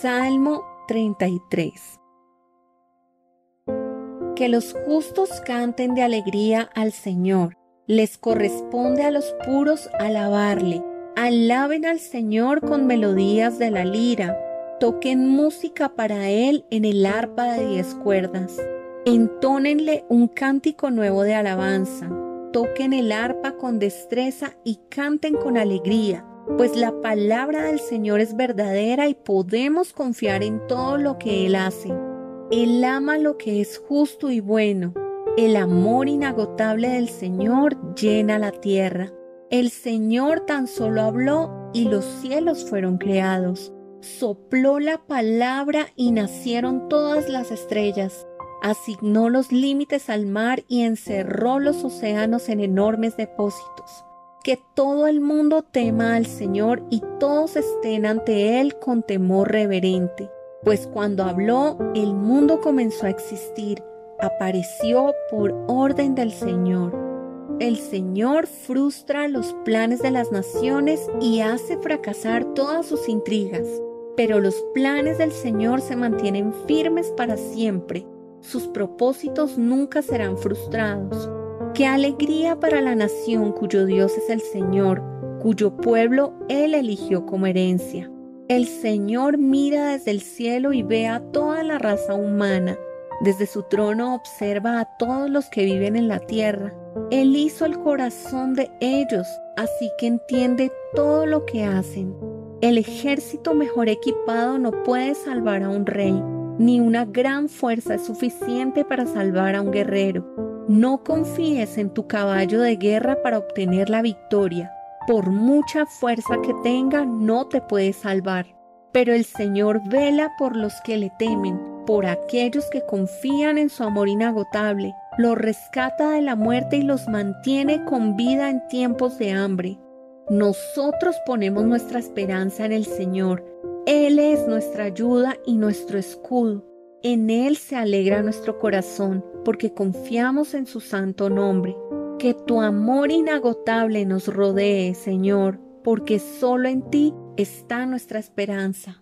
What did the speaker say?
Salmo 33 Que los justos canten de alegría al Señor. Les corresponde a los puros alabarle. Alaben al Señor con melodías de la lira. Toquen música para Él en el arpa de diez cuerdas. Entónenle un cántico nuevo de alabanza. Toquen el arpa con destreza y canten con alegría pues la palabra del Señor es verdadera y podemos confiar en todo lo que Él hace. Él ama lo que es justo y bueno. El amor inagotable del Señor llena la tierra. El Señor tan solo habló y los cielos fueron creados. Sopló la palabra y nacieron todas las estrellas. Asignó los límites al mar y encerró los océanos en enormes depósitos que todo el mundo tema al Señor y todos estén ante Él con temor reverente. Pues cuando habló, el mundo comenzó a existir, apareció por orden del Señor. El Señor frustra los planes de las naciones y hace fracasar todas sus intrigas. Pero los planes del Señor se mantienen firmes para siempre. Sus propósitos nunca serán frustrados. Qué alegría para la nación cuyo Dios es el Señor, cuyo pueblo Él eligió como herencia. El Señor mira desde el cielo y ve a toda la raza humana. Desde su trono observa a todos los que viven en la tierra. Él hizo el corazón de ellos, así que entiende todo lo que hacen. El ejército mejor equipado no puede salvar a un rey, ni una gran fuerza es suficiente para salvar a un guerrero. No confíes en tu caballo de guerra para obtener la victoria. Por mucha fuerza que tenga, no te puede salvar. Pero el Señor vela por los que le temen, por aquellos que confían en su amor inagotable. Los rescata de la muerte y los mantiene con vida en tiempos de hambre. Nosotros ponemos nuestra esperanza en el Señor. Él es nuestra ayuda y nuestro escudo. En Él se alegra nuestro corazón porque confiamos en su santo nombre. Que tu amor inagotable nos rodee, Señor, porque solo en ti está nuestra esperanza.